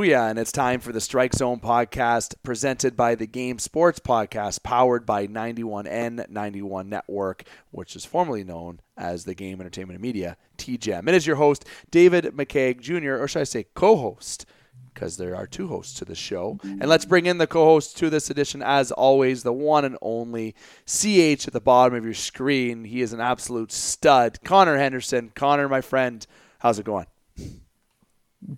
Booyah, and it's time for the Strike Zone podcast presented by the Game Sports Podcast, powered by 91N 91 Network, which is formerly known as the Game Entertainment and Media, TGEM. It is your host, David McCaig Jr., or should I say co host, because there are two hosts to the show. And let's bring in the co host to this edition, as always, the one and only CH at the bottom of your screen. He is an absolute stud, Connor Henderson. Connor, my friend, how's it going?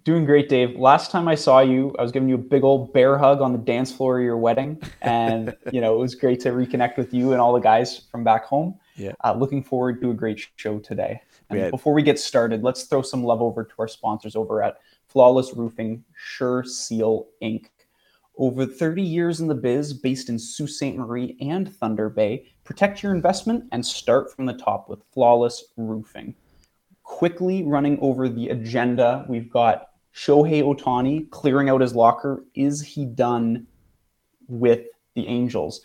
Doing great, Dave. Last time I saw you, I was giving you a big old bear hug on the dance floor of your wedding, and you know it was great to reconnect with you and all the guys from back home. Yeah. Uh, looking forward to a great show today. And had- before we get started, let's throw some love over to our sponsors over at Flawless Roofing, Sure Seal Inc. Over 30 years in the biz, based in Sault Ste. Marie and Thunder Bay, protect your investment and start from the top with Flawless Roofing quickly running over the agenda. We've got Shohei Ohtani clearing out his locker. Is he done with the Angels?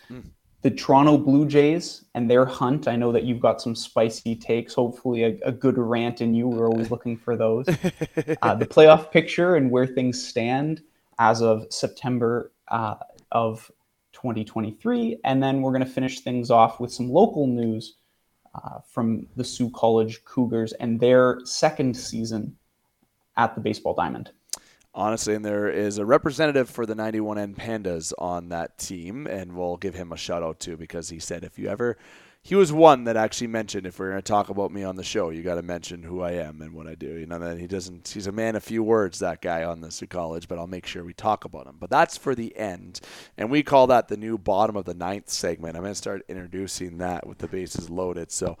The Toronto Blue Jays and their hunt. I know that you've got some spicy takes. Hopefully, a, a good rant in you. We're always looking for those. uh, the playoff picture and where things stand as of September uh, of 2023. And then we're going to finish things off with some local news uh, from the Sault College Cougars and their second season at the Baseball Diamond. Honestly, and there is a representative for the 91N Pandas on that team, and we'll give him a shout out too because he said if you ever. He was one that actually mentioned if we're going to talk about me on the show, you got to mention who I am and what I do. You know, that he doesn't. He's a man of few words, that guy on the Sault College, but I'll make sure we talk about him. But that's for the end, and we call that the new bottom of the ninth segment. I'm going to start introducing that with the bases loaded. So,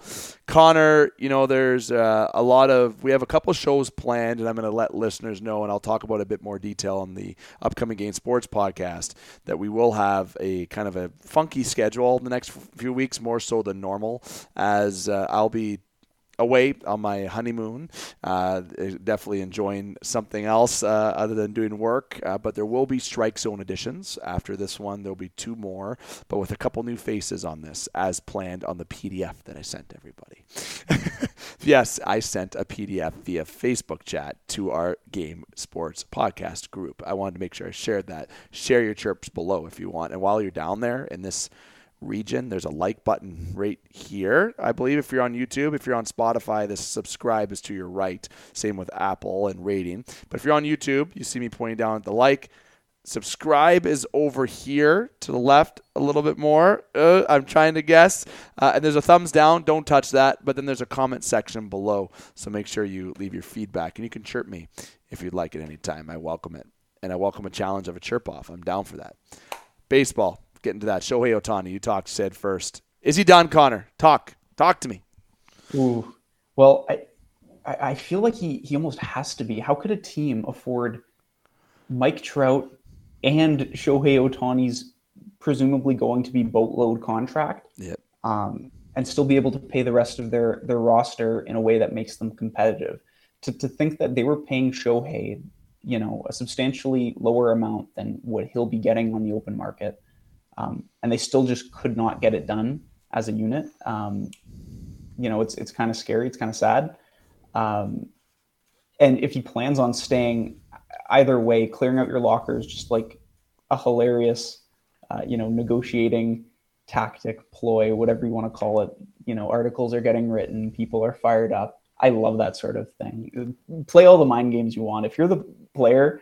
Connor, you know, there's uh, a lot of we have a couple shows planned, and I'm going to let listeners know, and I'll talk about a bit more detail on the upcoming Game Sports podcast that we will have a kind of a funky schedule in the next few weeks, more so than normal, as uh, I'll be away on my honeymoon. Uh, definitely enjoying something else uh, other than doing work. Uh, but there will be Strike Zone editions after this one. There'll be two more, but with a couple new faces on this, as planned on the PDF that I sent everybody. yes, I sent a PDF via Facebook chat to our Game Sports podcast group. I wanted to make sure I shared that. Share your chirps below if you want. And while you're down there in this region. There's a like button right here. I believe if you're on YouTube, if you're on Spotify, the subscribe is to your right. Same with Apple and rating. But if you're on YouTube, you see me pointing down at the like. Subscribe is over here to the left a little bit more. Uh, I'm trying to guess. Uh, and there's a thumbs down. Don't touch that. But then there's a comment section below. So make sure you leave your feedback. And you can chirp me if you'd like at any time. I welcome it. And I welcome a challenge of a chirp off. I'm down for that. Baseball getting into that. Shohei Ohtani, you talked, said first. Is he done, Connor? Talk. Talk to me. Ooh. Well, I, I I feel like he, he almost has to be. How could a team afford Mike Trout and Shohei Ohtani's presumably going to be boatload contract Yep. um, and still be able to pay the rest of their, their roster in a way that makes them competitive? To, to think that they were paying Shohei, you know, a substantially lower amount than what he'll be getting on the open market um, and they still just could not get it done as a unit. Um, you know, it's it's kind of scary. It's kind of sad. Um, and if he plans on staying, either way, clearing out your locker is just like a hilarious, uh, you know, negotiating tactic, ploy, whatever you want to call it. You know, articles are getting written, people are fired up. I love that sort of thing. Play all the mind games you want. If you're the player,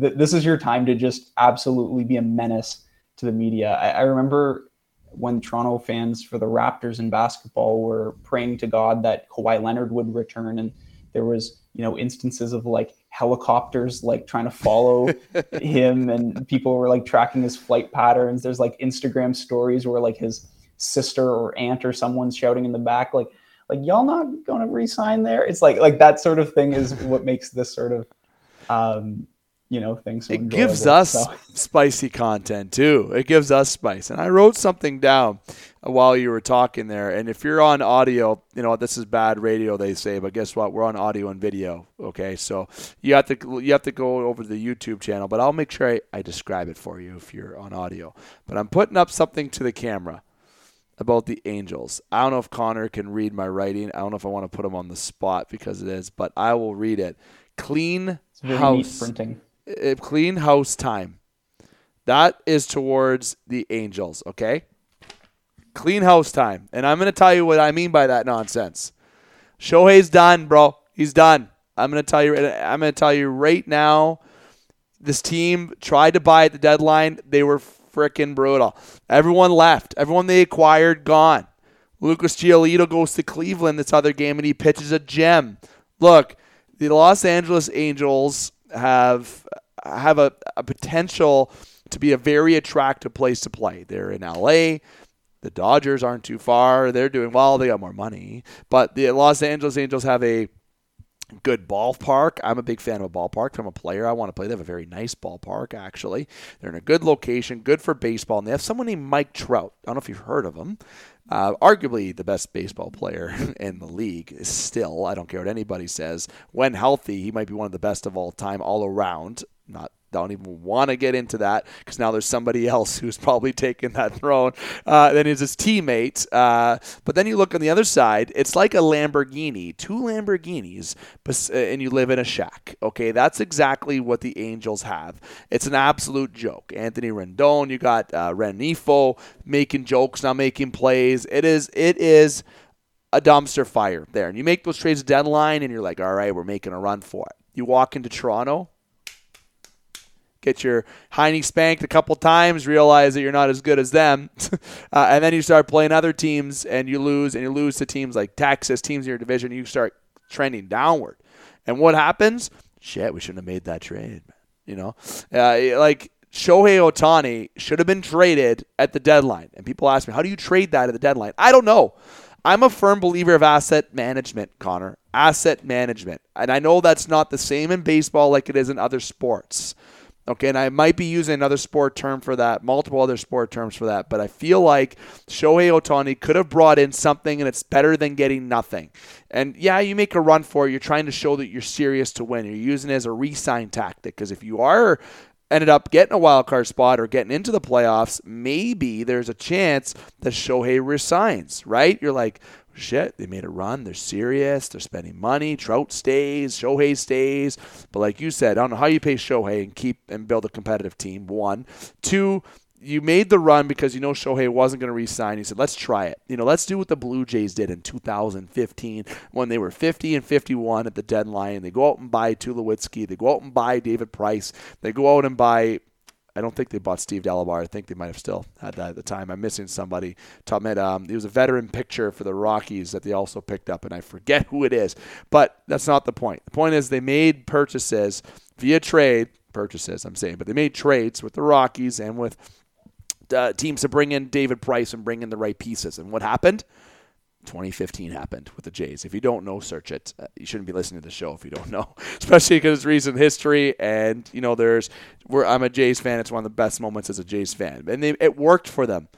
th- this is your time to just absolutely be a menace to the media. I, I remember when Toronto fans for the Raptors in basketball were praying to God that Kawhi Leonard would return, and there was you know instances of like helicopters like trying to follow him, and people were like tracking his flight patterns. There's like Instagram stories where like his sister or aunt or someone's shouting in the back like like y'all not going to resign there. It's like like that sort of thing is what makes this sort of um, you know things. So it gives us So- spicy content too. It gives us spice. And I wrote something down while you were talking there. And if you're on audio, you know this is bad radio, they say, but guess what? We're on audio and video. Okay, so you have to you have to go over to the YouTube channel. But I'll make sure I, I describe it for you if you're on audio. But I'm putting up something to the camera about the Angels. I don't know if Connor can read my writing. I don't know if I want to put him on the spot because it is, but I will read it. Clean It's very neat house. printing. Clean house time. That is towards the Angels, okay? Clean house time. And I'm going to tell you what I mean by that nonsense. Shohei's done, bro. He's done. I'm going to tell you I'm going to tell you right now this team tried to buy at the deadline. They were freaking brutal. Everyone left. Everyone they acquired gone. Lucas Giolito goes to Cleveland this other game and he pitches a gem. Look, the Los Angeles Angels have have a, a potential to be a very attractive place to play. They're in LA. The Dodgers aren't too far. They're doing well. They got more money. But the Los Angeles Angels have a good ballpark. I'm a big fan of a ballpark. I'm a player. I want to play. They have a very nice ballpark, actually. They're in a good location, good for baseball. And they have someone named Mike Trout. I don't know if you've heard of him. Uh, arguably the best baseball player in the league is still, I don't care what anybody says. When healthy, he might be one of the best of all time, all around. Not don't even want to get into that because now there's somebody else who's probably taken that throne uh, than is his teammate. Uh, but then you look on the other side, it's like a Lamborghini, two Lamborghinis, uh, and you live in a shack. Okay, that's exactly what the Angels have. It's an absolute joke. Anthony Rendon, you got uh, Rengifo making jokes, not making plays. It is, it is a dumpster fire there. And you make those trades deadline, and you're like, all right, we're making a run for it. You walk into Toronto, get your Heine spanked a couple times, realize that you're not as good as them, uh, and then you start playing other teams and you lose, and you lose to teams like Texas, teams in your division, you start trending downward. And what happens? Shit, we shouldn't have made that trade. You know, uh, like Shohei Ohtani should have been traded at the deadline. And people ask me, how do you trade that at the deadline? I don't know. I'm a firm believer of asset management, Connor. Asset management. And I know that's not the same in baseball like it is in other sports. Okay, and I might be using another sport term for that, multiple other sport terms for that, but I feel like Shohei Ohtani could have brought in something and it's better than getting nothing. And yeah, you make a run for it. You're trying to show that you're serious to win. You're using it as a re-sign tactic because if you are ended up getting a wild card spot or getting into the playoffs, maybe there's a chance that Shohei resigns, right? You're like, shit, they made a run. They're serious. They're spending money. Trout stays. Shohei stays. But like you said, I don't know how you pay Shohei and keep and build a competitive team. One, two. You made the run because you know Shohei wasn't going to resign. You said, "Let's try it." You know, let's do what the Blue Jays did in 2015 when they were 50 and 51 at the deadline. They go out and buy Tulowitzki. They go out and buy David Price. They go out and buy I don't think they bought Steve Delabar. I think they might have still had that at the time. I'm missing somebody. Tom had, um, he was a veteran pitcher for the Rockies that they also picked up, and I forget who it is. But that's not the point. The point is they made purchases via trade, purchases, I'm saying, but they made trades with the Rockies and with uh, teams to bring in David Price and bring in the right pieces. And what happened? 2015 happened with the Jays. If you don't know, search it. Uh, you shouldn't be listening to the show if you don't know, especially because it's recent history. And you know, there's where I'm a Jays fan. It's one of the best moments as a Jays fan, and they, it worked for them.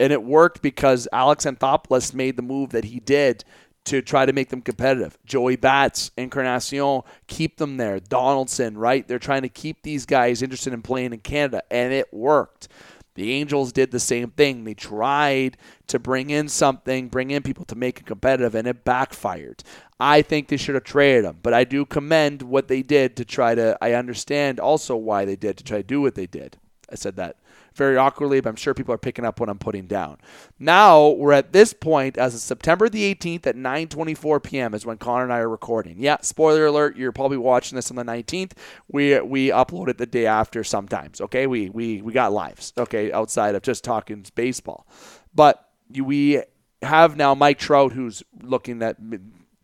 And it worked because Alex Anthopoulos made the move that he did to try to make them competitive. Joey Bats, Encarnacion, keep them there. Donaldson, right? They're trying to keep these guys interested in playing in Canada, and it worked. The Angels did the same thing. They tried to bring in something, bring in people to make it competitive, and it backfired. I think they should have traded them, but I do commend what they did to try to. I understand also why they did to try to do what they did. I said that very awkwardly, but I'm sure people are picking up what I'm putting down. Now we're at this point as of September the 18th at 9:24 p.m. is when Connor and I are recording. Yeah, spoiler alert, you're probably watching this on the 19th. We we upload it the day after sometimes. Okay, we we we got lives. Okay, outside of just talking baseball, but we have now Mike Trout who's looking at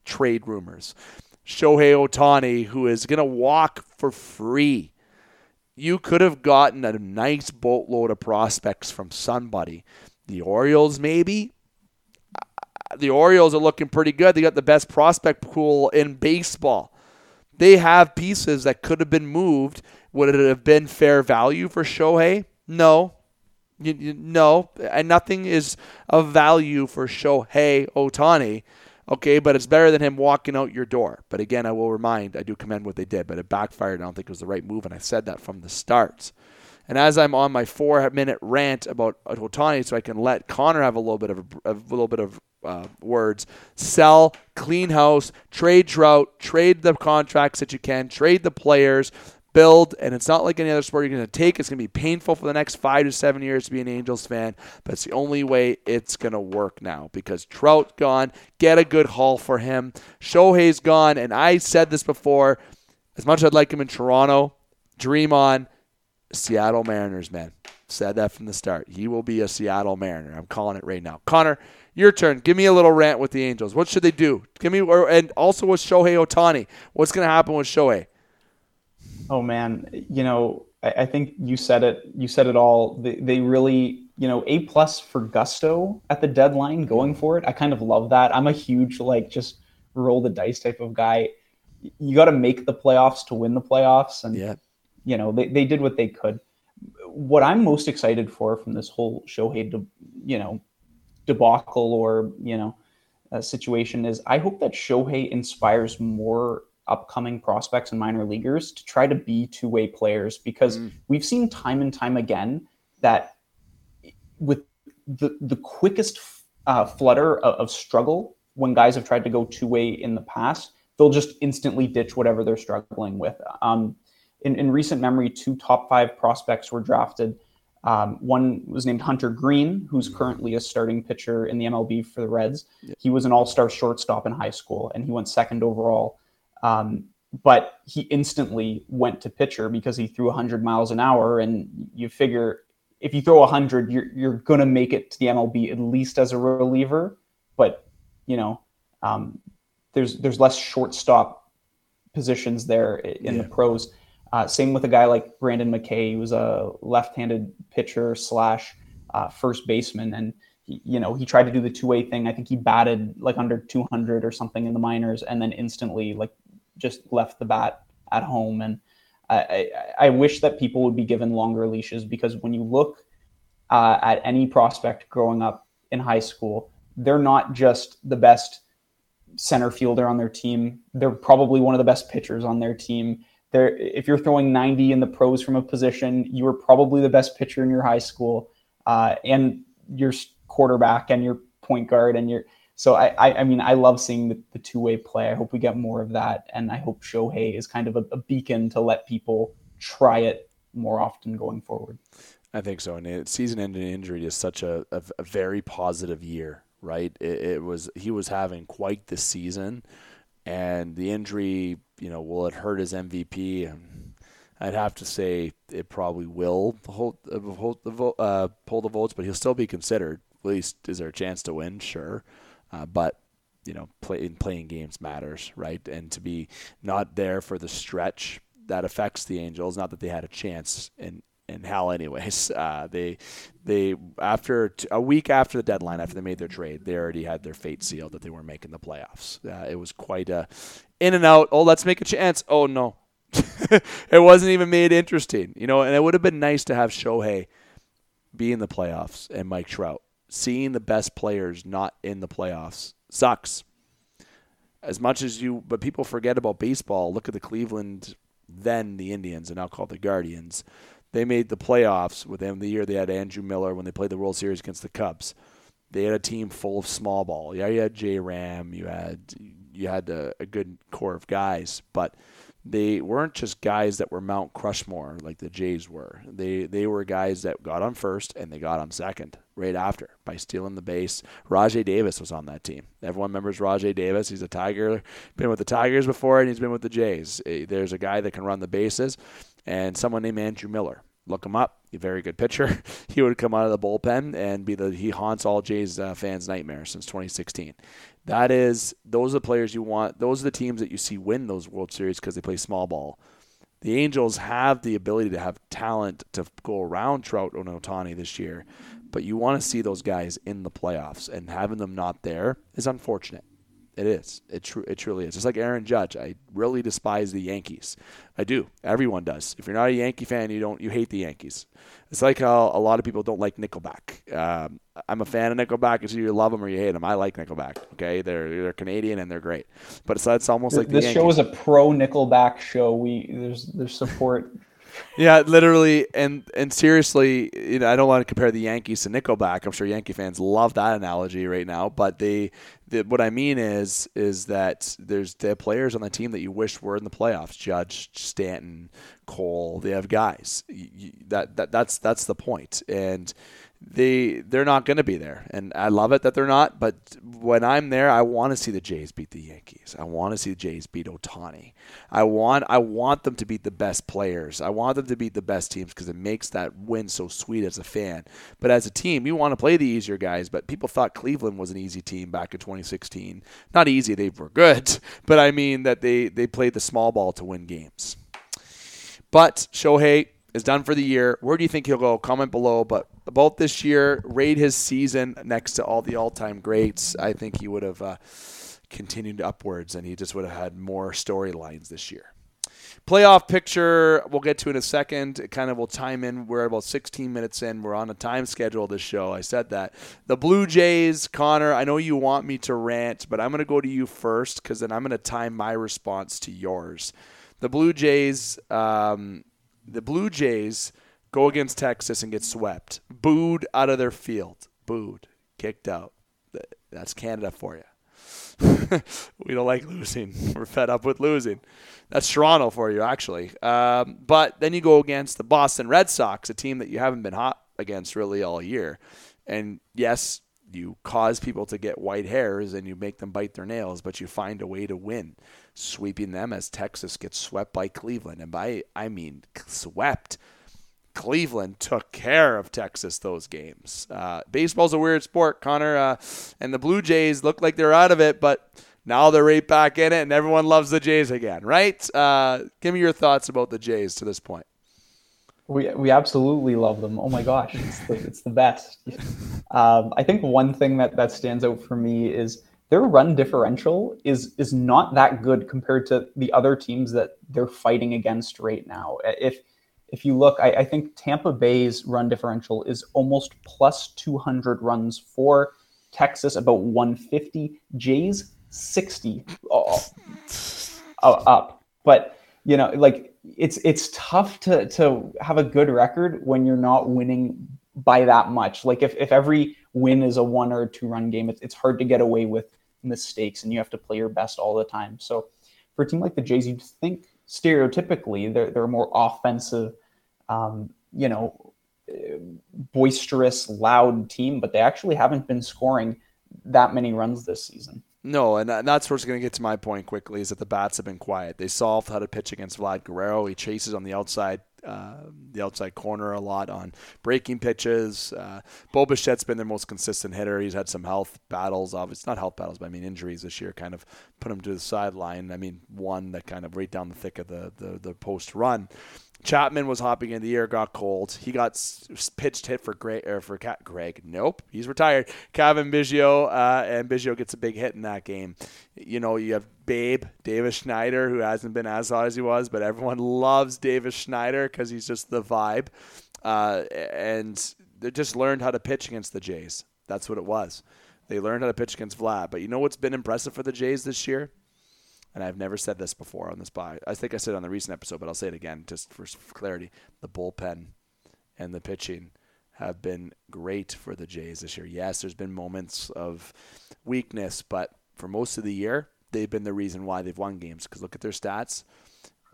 trade rumors. Shohei Ohtani, who is going to walk for free you could have gotten a nice boatload of prospects from somebody. The Orioles, maybe. The Orioles are looking pretty good. They got the best prospect pool in baseball. They have pieces that could have been moved. Would it have been fair value for Shohei? No. You, you, no. And nothing is of value for Shohei Ohtani. Okay, but it's better than him walking out your door. But again, I will remind, I do commend what they did, but it backfired. I don't think it was the right move, and I said that from the start. And as I'm on my four-minute rant about Ohtani, so I can let Connor have a little bit of a, a little bit of uh, words: sell, clean house, trade Trout, trade the contracts that you can, trade the players, build, and it's not like any other sport you're going to take. It's going to be painful for the next five to seven years to be an Angels fan, but it's the only way it's going to work now because Trout gone. Get a good haul for him. Shohei's gone, and I said this before. As much as I'd like him in Toronto, dream on. Seattle Mariners, man. Said that from the start. He will be a Seattle Mariner. I'm calling it right now. Connor, your turn. Give me a little rant with the Angels. What should they do? Give me, or, and also with Shohei Ohtani. What's going to happen with Shohei? Oh man, you know, I, I, think you said it. You said it all. They, they really, you know, a plus for gusto at the deadline, going for it. I kind of love that. I'm a huge like just roll the dice type of guy. You got to make the playoffs to win the playoffs, and yeah. you know they, they did what they could. What I'm most excited for from this whole Shohei, de, you know, debacle or you know, uh, situation is I hope that Shohei inspires more upcoming prospects and minor leaguers to try to be two way players because mm. we've seen time and time again that with the, the quickest uh, flutter of, of, struggle when guys have tried to go two way in the past, they'll just instantly ditch whatever they're struggling with. Um, in, in recent memory, two top five prospects were drafted. Um, one was named Hunter Greene, who's mm. currently a starting pitcher in the MLB for the Reds. He was an all star shortstop in high school, and he went second overall um, but he instantly went to pitcher because he threw 100 miles an hour. And you figure if you throw 100, you're, you're going to make it to the MLB at least as a reliever. But, you know, um, there's, there's less shortstop positions there in yeah. the pros. Uh, same with a guy like Brendan McKay, he was a left-handed pitcher slash uh, first baseman, and he, you know he tried to do the two-way thing. I think he batted like under 200 or something in the minors, and then instantly like just left the bat at home. And I, I, I wish that people would be given longer leashes because when you look uh, at any prospect growing up in high school, they're not just the best center fielder on their team. They're probably one of the best pitchers on their team. They're, if you're throwing 90 in the pros from a position, you were probably the best pitcher in your high school, uh, and your quarterback and your point guard and your so I, I, I mean, I love seeing the, the two way play. I hope we get more of that, and I hope Shohei is kind of a, a beacon to let people try it more often going forward. I think so. And season-ending injury is such a, a, a very positive year, right? It, it, was he was having quite the season, and the injury, you know, will it hurt his MVP? I'd have to say it probably will hold, hold the vote, uh, pull the votes, but he'll still be considered. At least, is there a chance to win? Sure. Uh, but you know, play, playing games matters, right? And to be not there for the stretch that affects the Angels. Not that they had a chance in in hell, anyways. Uh, they they after t- a week after the deadline, after they made their trade, they already had their fate sealed that they weren't making the playoffs. Uh, it was quite a in and out. Oh, let's make a chance. Oh no, it wasn't even made interesting, you know. And it would have been nice to have Shohei be in the playoffs and Mike Trout seeing the best players not in the playoffs sucks. As much as you, but people forget about baseball. Look at the Cleveland, then the Indians, and now called the Guardians. They made the playoffs with them the year they had Andrew Miller when they played the World Series against the Cubs. They had a team full of small ball. Yeah, you had J Ram, you had you had a, a good core of guys, but they weren't just guys that were Mount Crushmore like the Jays were. They they were guys that got on first and they got on second right after by stealing the base. Rajay Davis was on that team. Everyone remembers Rajay Davis. He's a Tiger, been with the Tigers before, and he's been with the Jays. Eh, there's a guy that can run the bases, and someone named Andrew Miller. Look him up. A very good pitcher. he would come out of the bullpen and be the he haunts all Jays uh, fans' nightmares since 2016. That is, those are the players you want. Those are the teams that you see win those World Series because they play small ball. The Angels have the ability to have talent to go around Trout and Ohtani this year, but you want to see those guys in the playoffs, and having them not there is unfortunate. It is. It true. It truly is. It's like Aaron Judge. I really despise the Yankees. I do. Everyone does. If you're not a Yankee fan, you don't. You hate the Yankees. It's like how a lot of people don't like Nickelback. Um, I'm a fan of Nickelback. It's either you love them or you hate them. I like Nickelback. Okay, they're they're Canadian and they're great. But it's that's almost like this show is a pro Nickelback show. We there's there's support yeah, literally, and and seriously, you know, I don't want to compare the Yankees to Nickelback. I'm sure Yankee fans love that analogy right now, but they, the, what I mean is, is that there's the players on the team that you wish were in the playoffs. Judge, Stanton, Cole, they have guys. You, that that that's that's the point, and they they're not going to be there, and I love it that they're not. But when I'm there, I want to see the Jays beat the Yankees. I want to see the Jays beat Ohtani. I want I want them to beat the best players. I want them to beat the best teams because it makes that win so sweet as a fan. But as a team, you want to play the easier guys. But people thought Cleveland was an easy team back in 2016. Not easy; they were good. But I mean that they they played the small ball to win games. But Shohei is done for the year. Where do you think he'll go? Comment below. But about this year, rate his season next to all the all-time greats. I think he would have uh, continued upwards, and he just would have had more storylines this year. Playoff picture, we'll get to in a second. It kind of will time in. We're about 16 minutes in. We're on a time schedule this show. I said that. The Blue Jays, Connor, I know you want me to rant, but I'm going to go to you first because then I'm going to time my response to yours. The Blue Jays, um, the Blue Jays go against Texas and get swept, booed out of their field, booed, kicked out. That's Canada for you. we don't like losing. We're fed up with losing. That's Toronto for you, actually. Um, but then you go against the Boston Red Sox, a team that you haven't been hot against really all year. And yes, you cause people to get white hairs and you make them bite their nails, but you find a way to win, sweeping them as Texas gets swept by Cleveland. And by I mean swept. Cleveland took care of Texas those games. Uh, baseball's a weird sport, Connor, uh, and the Blue Jays look like they're out of it, but now they're right back in it, and everyone loves the Jays again, right? Uh, give me your thoughts about the Jays to this point. We, we absolutely love them. Oh my gosh, it's the, it's the best. Um, I think one thing that, that stands out for me is their run differential is is not that good compared to the other teams that they're fighting against right now. If if you look, I, I, think Tampa Bay's run differential is almost plus 200 runs for Texas, about 150. Jays 60 uh, up. But you know, like it's it's tough to to have a good record when you're not winning by that much. Like if if every win is a one or two run game, it's it's hard to get away with mistakes, and you have to play your best all the time. So for a team like the Jays, you'd think stereotypically they're they're more offensive um, you know, boisterous, loud team, but they actually haven't been scoring that many runs this season. No, and that's where it's going to get to my point quickly is that the bats have been quiet. They solved how to pitch against Vlad Guerrero. He chases on the outside, uh, the outside corner a lot on breaking pitches. Uh, Bo Bichette's been their most consistent hitter. He's had some health battles. Obviously, not health battles, but I mean injuries this year kind of put him to the sideline. I mean, one that kind of right down the thick of the the, the post run. Chapman was hopping in the air, got cold. He got pitched hit for Greg, or for Greg. Nope, he's retired. Cavan Biggio, uh, and Biggio gets a big hit in that game. You know, you have Babe, Davis Schneider, who hasn't been as hot as he was, but everyone loves Davis Schneider because he's just the vibe. Uh, and they just learned how to pitch against the Jays. That's what it was. They learned how to pitch against Vlad. But you know what's been impressive for the Jays this year? And I've never said this before on this by I think I said it on the recent episode, but I'll say it again just for clarity. The bullpen and the pitching have been great for the Jays this year. Yes, there's been moments of weakness, but for most of the year, they've been the reason why they've won games. Because look at their stats,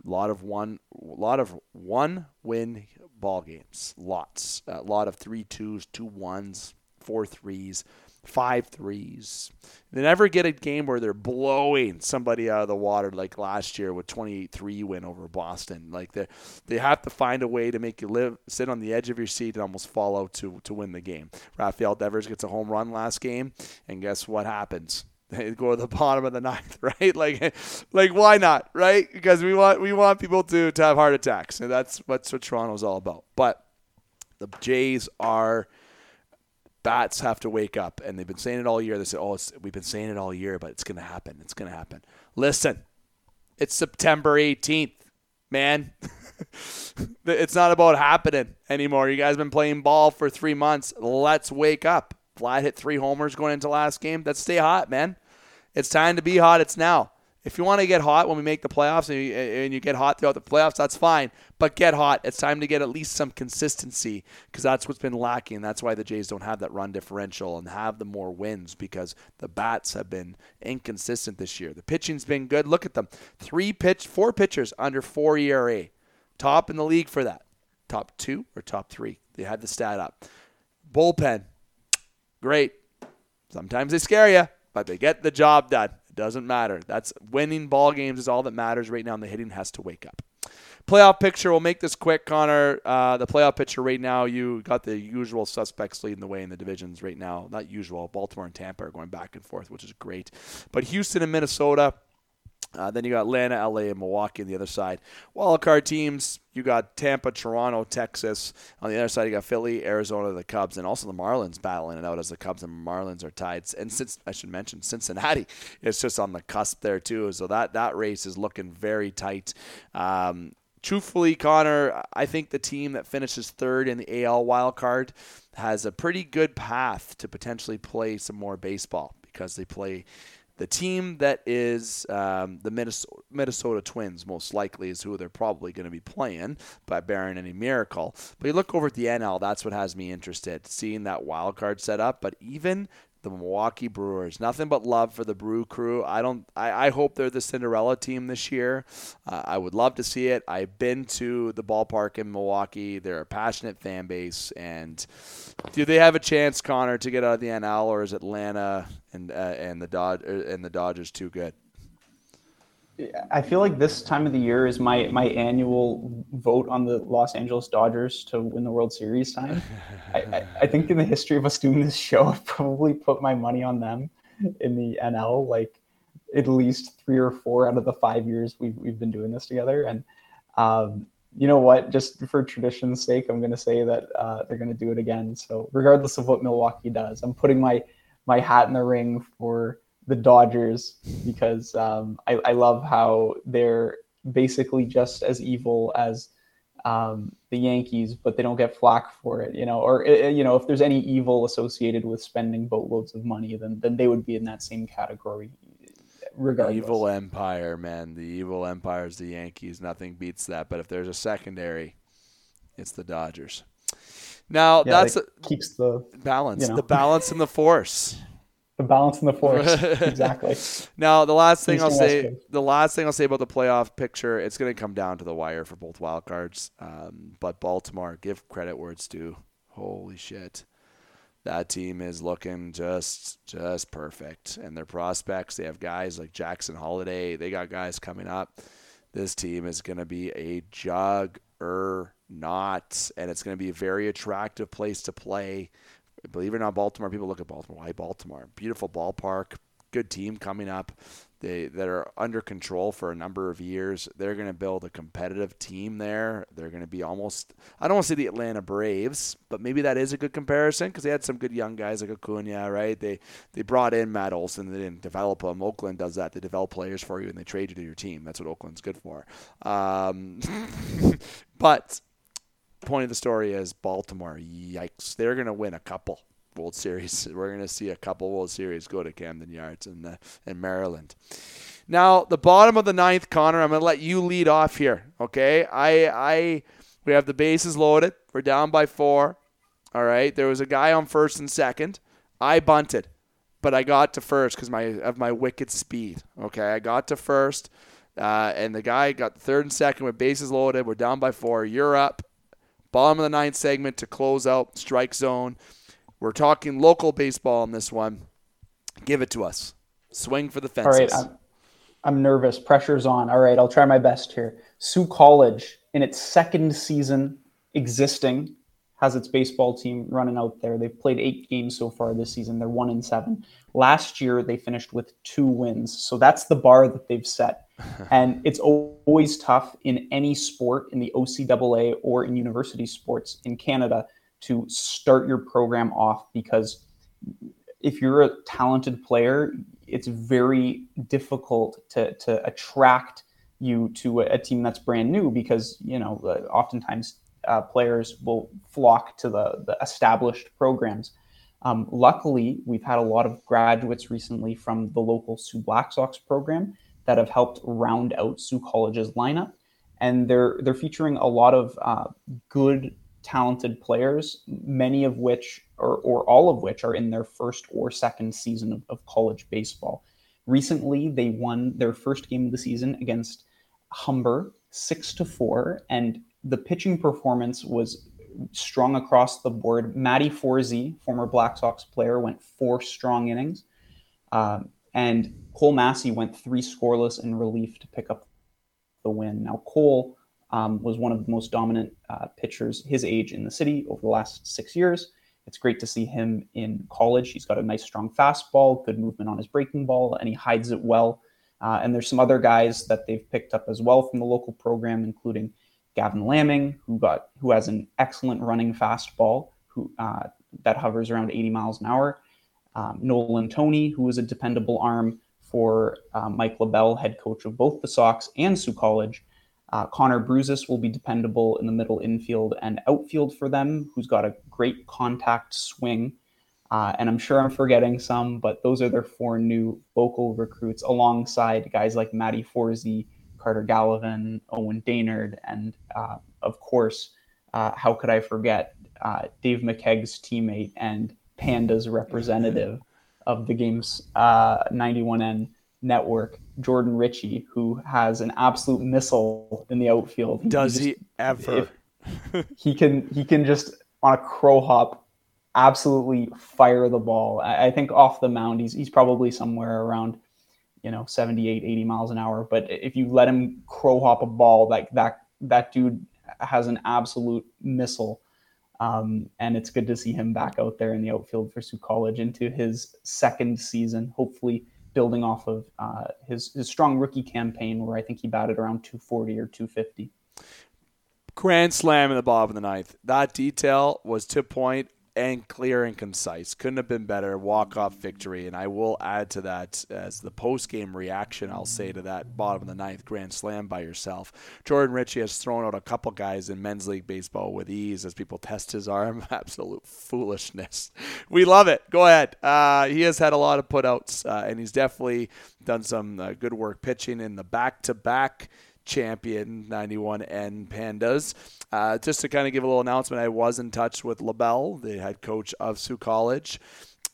a lot of one, a lot of one win ball games, lots, a lot of three twos, two ones, four threes five threes. They never get a game where they're blowing somebody out of the water like last year with 28-3 win over Boston. Like they they have to find a way to make you live sit on the edge of your seat and almost fall out to to win the game. Rafael Devers gets a home run last game, and guess what happens? They go to the bottom of the ninth, right? Like, like why not, right? Because we want we want people to to have heart attacks, and that's what's what Toronto's all about. But the Jays are bats have to wake up, and they've been saying it all year. They say, "Oh, we've been saying it all year, but it's going to happen. It's going to happen." Listen, it's September 18th, man. it's not about happening anymore. You guys been playing ball for three months. Let's wake up. Vlad hit three homers going into last game. Let's stay hot, man. It's time to be hot. It's now. If you want to get hot when we make the playoffs and you, and you get hot throughout the playoffs, that's fine. But get hot. It's time to get at least some consistency because that's what's been lacking. That's why the Jays don't have that run differential and have the more wins because the bats have been inconsistent this year. The pitching's been good. Look at them. Three pitch, four pitchers under four ERA. Top in the league for that. Top two or top three. They had the stat up. Bullpen, great. Sometimes they scare you, but they get the job done. Doesn't matter. That's winning ball games is all that matters right now, and the hitting has to wake up. Playoff picture, we'll make this quick, Connor. Uh, the playoff picture right now, you got the usual suspects leading the way in the divisions right now. Not usual. Baltimore and Tampa are going back and forth, which is great. But Houston and Minnesota, uh, then you got Atlanta, LA, and Milwaukee on the other side. Wild card teams, you got Tampa, Toronto, Texas. On the other side, you got Philly, Arizona, the Cubs, and also the Marlins battling it out as the Cubs and Marlins are tied. And since I should mention Cincinnati, it's just on the cusp there too. So that that race is looking very tight. Um, truthfully, Connor, I think the team that finishes third in the AL wild card has a pretty good path to potentially play some more baseball because they play the team that is um, the Minnesota, Minnesota, Twins, most likely, is who they're probably going to be playing, by barring any miracle. But you look over at the NL, that's what has me interested, seeing that wild card set up. But even the Milwaukee Brewers. Nothing but love for the Brew Crew. I don't. I, I hope they're the Cinderella team this year. Uh, I would love to see it. I've been to the ballpark in Milwaukee. They're a passionate fan base, and do they have a chance, Connor, to get out of the NL, or is Atlanta and uh, and the Dod- er, and the Dodgers too good? I feel like this time of the year is my my annual vote on the Los Angeles Dodgers to win the World Series time. I, I, I, think in the history of us doing this show, I've probably put my money on them in the NL, like at least three or four out of the five years we've we've been doing this together. And um, you know what? Just for tradition's sake, I'm going to say that uh, they're going to do it again. So regardless of what Milwaukee does, I'm putting my my hat in the ring for the Dodgers because um, I, I, love how they're basically just as evil as um, the Yankees, but they don't get flack for it, you know. Or eh, eh, you know, if there's any evil associated with spending boatloads of money, then then they would be in that same category. Regardless. Evil empire, man. The evil empire is the Yankees. Nothing beats that. But if there's a secondary, it's the Dodgers. Now yeah, that's a, keeps the balance, you know. the balance and the force the balance in the force. exactly. Now, the last thing I'll say, the last thing I'll say about the playoff picture, it's going to come down to the wire for both wild cards. Um, but Baltimore, give credit where it's due. Holy shit, that team is looking just just perfect, and their prospects. They have guys like Jackson Holliday. They got guys coming up. This team is going to be a juggernaut, and it's going to be a very attractive place to play Believe it or not, Baltimore. People look at Baltimore. Why Baltimore? Beautiful ballpark, good team coming up. They that are under control for a number of years. They're going to build a competitive team there. They're going to be almost. I don't want to say the Atlanta Braves, but maybe that is a good comparison because they had some good young guys like Acuna, right? They they brought in Matt Olson. They didn't develop them. Oakland does that. They develop players for you and they trade you to your team. That's what Oakland's good for. Um, but point of the story is Baltimore. Yikes! They're going to win a couple World Series. We're going to see a couple World Series go to Camden Yards the, in Maryland. Now, the bottom of the ninth, Connor. I'm going to let you lead off here. Okay, I I we have the bases loaded. We're down by four. All right. There was a guy on first and second. I bunted, but I got to first because my of my wicked speed. Okay, I got to first. Uh, and the guy got third and second with bases loaded. We're down by four. You're up. Bottom of the ninth segment to close out strike zone. We're talking local baseball in this one. Give it to us. Swing for the fences. All right, I'm, I'm nervous. Pressure's on. All right, I'll try my best here. Sault College, in its second season existing, has its baseball team running out there. They've played eight games so far this season. They're one in seven. Last year, they finished with two wins. So that's the bar that they've set. and it's always tough in any sport in the OCAA or in university sports in Canada to start your program off because if you're a talented player, it's very difficult to, to attract you to a, team that's brand new because, you know, uh, oftentimes uh, players will flock to the, the established programs. Um, luckily, we've had a lot of graduates recently from the local Soo Black Sox program that have helped round out Sault College's lineup, and they're they're featuring a lot of uh, good, talented players, many of which or, or all of which are in their first or second season of, of college baseball. Recently, they won their first game of the season against Humber six to four, and the pitching performance was strong across the board. Matty Forsey, former Black Sox player, went four strong innings, uh, and Cole Massey went three scoreless in relief to pick up the win. Now Cole um, was one of the most dominant uh, pitchers his age in the city over the last six years. It's great to see him in college. He's got a nice, strong fastball, good movement on his breaking ball, and he hides it well. Uh, and there's some other guys that they've picked up as well from the local program, including Gavin Lamming, who got who has an excellent running fastball, who uh, that hovers around 80 miles an hour. Um, Nolan Tony, who is a dependable arm for uh, Mike LaBelle, head coach of both the Sox and Sault College. Uh, Connor Bruzis will be dependable in the middle infield and outfield for them, who's got a great contact swing. Uh, and I'm sure I'm forgetting some, but those are their four new local recruits alongside guys like Matty Forsey, Carter Gallivan, Owen Daynard, and uh, of course, uh, how could I forget uh, Dave McCaig's teammate and Panda's representative of the game's 91N uh, network, Jordan Ritchie, who has an absolute missile in the outfield. Does he, just, he ever? he can he can just on a crow hop absolutely fire the ball. I, I, think off the mound he's he's probably somewhere around you know 78 80 miles an hour, but if you let him crow hop a ball like that that dude has an absolute missile. Um, and it's good to see him back out there in the outfield for Sault College into his second season. Hopefully, building off of uh, his his strong rookie campaign, where I think he batted around 240 or 250. Grand slam in the bottom of the ninth. That detail was to point and clear and concise. Couldn't have been better. Walk off victory. And I will add to that as the post game reaction, I'll say to that bottom of the ninth grand slam by yourself. Jordan Ritchie has thrown out a couple guys in men's league baseball with ease as people test his arm. Absolute foolishness. We love it. Go ahead. Uh, he has had a lot of putouts, uh, and he's definitely done some uh, good work pitching in the back to back champion 91N Pandas. Uh, just to kind of give a little announcement, I was in touch with LaBelle, the head coach of Sault College.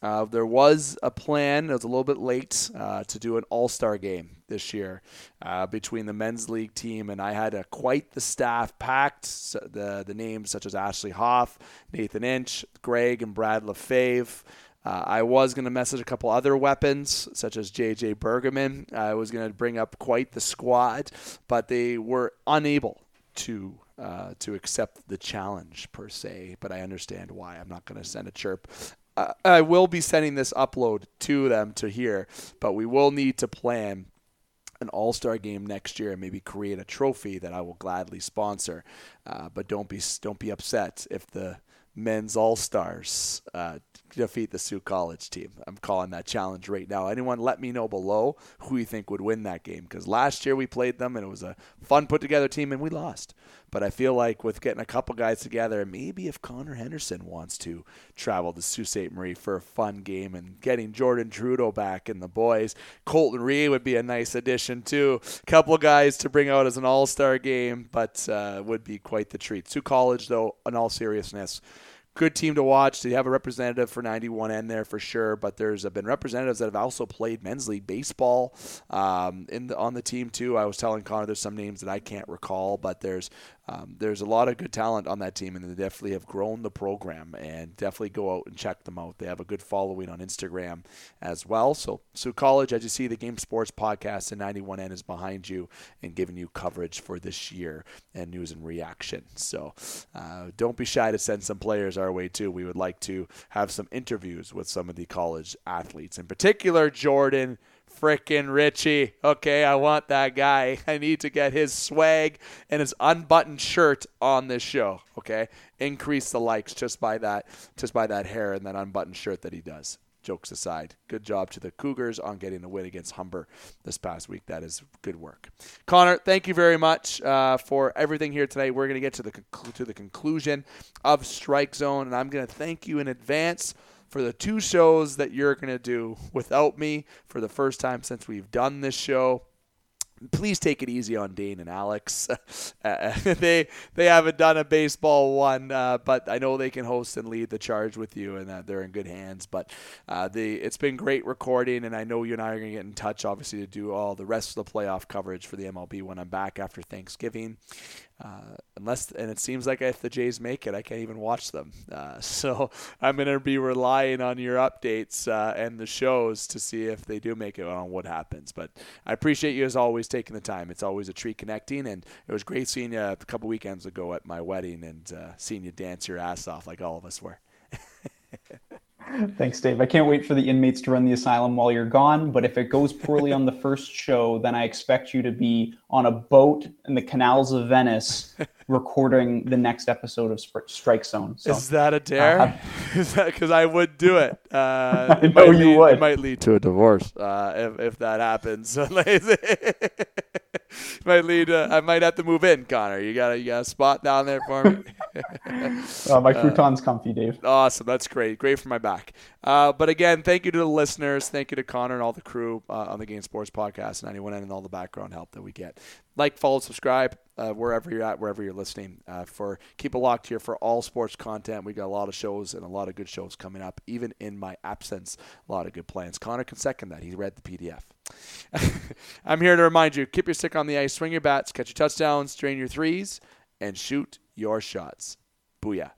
Uh, there was a plan, it was a little bit late, uh, to do an all star game this year uh, between the men's league team, and I had a, quite the staff packed. So the, the names such as Ashley Hoff, Nathan Inch, Greg, and Brad LaFave. Uh, I was going to message a couple other weapons, such as J.J. Bergerman. I was going to bring up quite the squad, but they were unable to uh, to accept the challenge per se. But I understand why. I'm not going to send a chirp. Uh, I will be sending this upload to them to hear, but we will need to plan an All Star game next year and maybe create a trophy that I will gladly sponsor. Uh, but don't be don't be upset if the men's All Stars uh, defeat the Sault College team. I'm calling that challenge right now. Anyone, let me know below who you think would win that game because last year we played them and it was a fun put together team and we lost. But I feel like with getting a couple guys together, maybe if Connor Henderson wants to travel to Sault Ste. Marie for a fun game and getting Jordan Trudeau back and the boys, Colton Ree would be a nice addition too. Couple guys to bring out as an all star game, but uh, would be quite the treat. Sault College, though, in all seriousness, good team to watch. They have a representative for 91N there for sure, but there's been representatives that have also played men's league baseball um, in the, on the team too. I was telling Connor there's some names that I can't recall, but there's um, there's a lot of good talent on that team, and they definitely have grown the program. And definitely go out and check them out. They have a good following on Instagram as well. So, Sault College, as you see, the Game Sports Podcast and 91N is behind you and giving you coverage for this year and news and reaction. So, uh, don't be shy to send some players our way too. We would like to have some interviews with some of the college athletes, in particular Jordan frickin' Richie. Okay, I want that guy. I need to get his swag and his unbuttoned shirt on this show. Okay, increase the likes just by that, just by that hair and that unbuttoned shirt that he does. Jokes aside, good job to the Cougars on getting the win against Humber this past week. That is good work. Connor, thank you very much uh, for everything here today. We're going to get to the to the conclusion of Strike Zone, and I'm going to thank you in advance for the two shows that you're going to do without me for the first time since we've done this show. please take it easy on Dane and Alex. Uh, they they haven't done a baseball one, uh, but I know they can host and lead the charge with you, and uh, they're in good hands. But uh, the it's been great recording, and I know you and I are going to get in touch, obviously, to do all the rest of the playoff coverage for the MLB when I'm back after Thanksgiving. Uh, unless and it seems like if the Jays make it, I can't even watch them. Uh, so I'm going to be relying on your updates uh, and the shows to see if they do make it on what happens. But I appreciate you as always taking the time. It's always a treat connecting, and it was great seeing you a couple weekends ago at my wedding and uh, seeing you dance your ass off like all of us were. Thanks, Dave. I can't wait for the inmates to run the asylum while you're gone. But if it goes poorly on the first show, then I expect you to be on a boat in the canals of Venice recording the next episode of Strike Zone. So, Is that a dare? Uh, Is that because I would do it? Uh, I know you lead, would. It might lead to a divorce uh, if if that happens. might lead. Uh, I might have to move in, Connor. You got a you got a spot down there for me. uh, my futon's comfy, Dave. Awesome. That's great. Great for my back. Uh, but again, thank you to the listeners. Thank you to Connor and all the crew uh, on the Game Sports Podcast, 91N all the background help that we get. Like, follow, subscribe uh, wherever you're at, wherever you're listening. Uh, for keep it locked here for all sports content. We got a lot of shows and a lot of good shows coming up. Even in my absence, a lot of good plans. Connor can second that. He read the PDF. I'm here to remind you: keep your stick on the ice, swing your bats, catch your touchdowns, drain your threes, and shoot your shots. Booyah.